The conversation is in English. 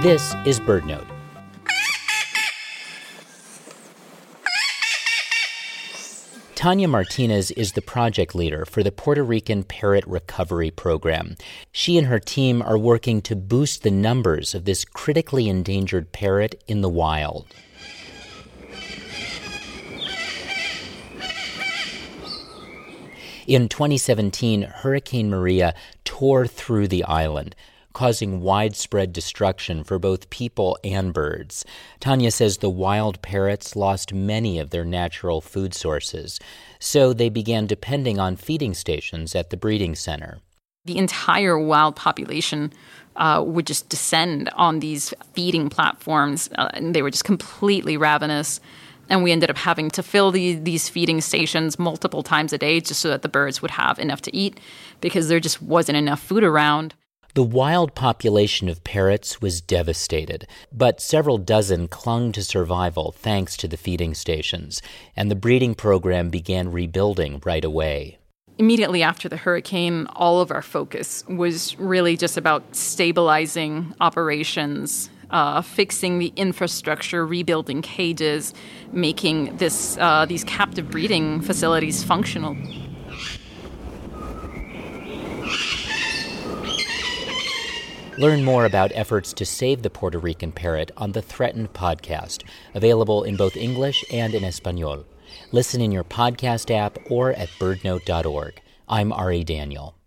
This is BirdNote. Tanya Martinez is the project leader for the Puerto Rican Parrot Recovery Program. She and her team are working to boost the numbers of this critically endangered parrot in the wild. In 2017, Hurricane Maria tore through the island, causing widespread destruction for both people and birds. Tanya says the wild parrots lost many of their natural food sources, so they began depending on feeding stations at the breeding center. The entire wild population uh, would just descend on these feeding platforms, uh, and they were just completely ravenous. And we ended up having to fill the, these feeding stations multiple times a day just so that the birds would have enough to eat because there just wasn't enough food around. The wild population of parrots was devastated, but several dozen clung to survival thanks to the feeding stations, and the breeding program began rebuilding right away. Immediately after the hurricane, all of our focus was really just about stabilizing operations, uh, fixing the infrastructure, rebuilding cages, making this uh, these captive breeding facilities functional. Learn more about efforts to save the Puerto Rican parrot on the Threatened podcast, available in both English and in Espanol. Listen in your podcast app or at birdnote.org. I'm Ari Daniel.